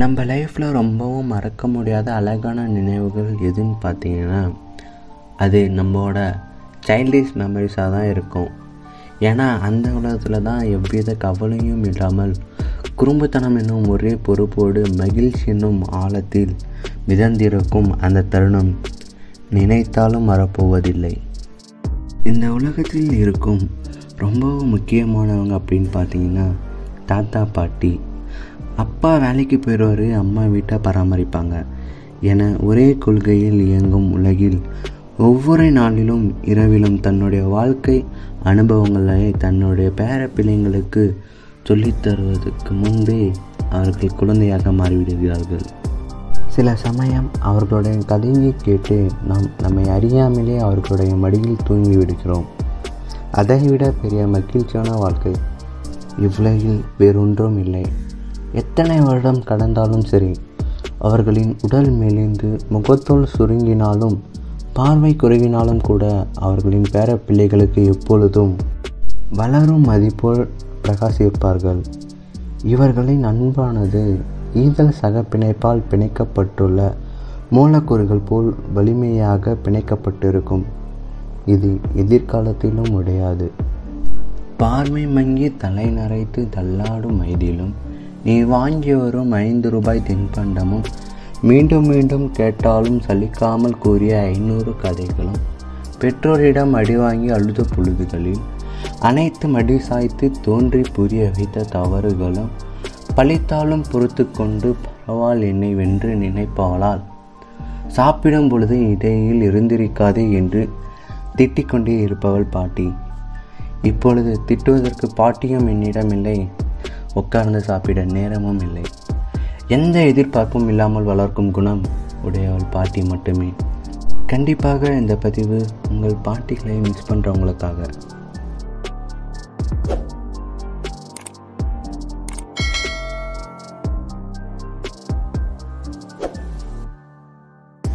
நம்ம லைஃப்பில் ரொம்பவும் மறக்க முடியாத அழகான நினைவுகள் எதுன்னு பார்த்தீங்கன்னா அது நம்மளோட சைல்டிஷ் மெமரிஸாக தான் இருக்கும். ஏன்னா அந்த உலகத்தில் தான் எவ்வித கவலையும் இல்லாமல் குறும்புத்தனம் என்னும் ஒரே பொறுப்போடு மகிழ்ச்சி என்னும் ஆழத்தில் மிதந்திருக்கும் அந்த தருணம் நினைத்தாலும் மறப்போவதில்லை. இந்த உலகத்தில் இருக்கும் ரொம்பவும் முக்கியமானவங்க அப்படின்னு பார்த்தீங்கன்னா தாத்தா பாட்டி அப்பா வேலைக்கு போயிடுவார் அம்மா வீட்டை பராமரிப்பாங்க. என ஒரே கொள்கையில் இயங்கும் உலகில் ஒவ்வொரு நாளிலும் இரவிலும் தன்னுடைய வாழ்க்கை அனுபவங்களை தன்னுடைய பேர பிள்ளைங்களுக்கு சொல்லித் தருவதற்கு முன்பே அவர்கள் குழந்தையாக மாறிவிடுகிறார்கள். சில சமயம் அவர்களுடைய கதையை கேட்டு நாம் நம்மை அறியாமலே அவர்களுடைய மடியில் தூங்கி விடுகிறோம் அதைவிட பெரிய மகிழ்ச்சியான வாழ்க்கை. இவ்வுலகில் வேறொன்றும் இல்லை. எத்தனை வருடம் கடந்தாலும் சரி அவர்களின் உடல் மெலிந்து முகத்தோல் சுருங்கினாலும் பார்வை குறைவினாலும் கூட அவர்களின் பேர பிள்ளைகளுக்கு எப்பொழுதும் வளரும் மதிப்போல் பிரகாசிப்பார்கள். இவர்களின் அன்பானது ஈதல் சக பிணைப்பால் பிணைக்கப்பட்டுள்ள மூலக்கூறுகள் போல் வலிமையாக பிணைக்கப்பட்டிருக்கும். இது எதிர்காலத்திலும் உடையாது. பார்வை மங்கி தலை நரைத்து தள்ளாடும் வயதிலும் நீ வாங்கி வரும் ஐந்து ரூபாய் தின்பண்டமும் மீண்டும் மீண்டும் கேட்டாலும் சலிக்காமல் கூறிய ஐநூறு கதைகளும் பெற்றோரிடம் அடி வாங்கி அழுத பொழுதுகளில் அனைத்து மடி சாய்த்து தோன்றி புரிய வைத்த தவறுகளும் பழித்தாலும் பொறுத்து கொண்டு பரவால் என்னை வென்று நினைப்பவளால் சாப்பிடும் பொழுது இடையில் இருந்திருக்காதே என்று திட்டிக்கொண்டே இருப்பவள் பாட்டி. இப்பொழுது திட்டுவதற்கு பாட்டியும் என்னிடமில்லை உட்கார்ந்து சாப்பிட நேரமும் இல்லை. எந்த எதிர்பார்ப்பும் இல்லாமல் வளர்க்கும் குணம் உடையவள் பாட்டி மட்டுமே. கண்டிப்பாக இந்த பதிவு உங்கள் பாட்டிகளை மிஸ் பண்ணுறவங்களுக்காக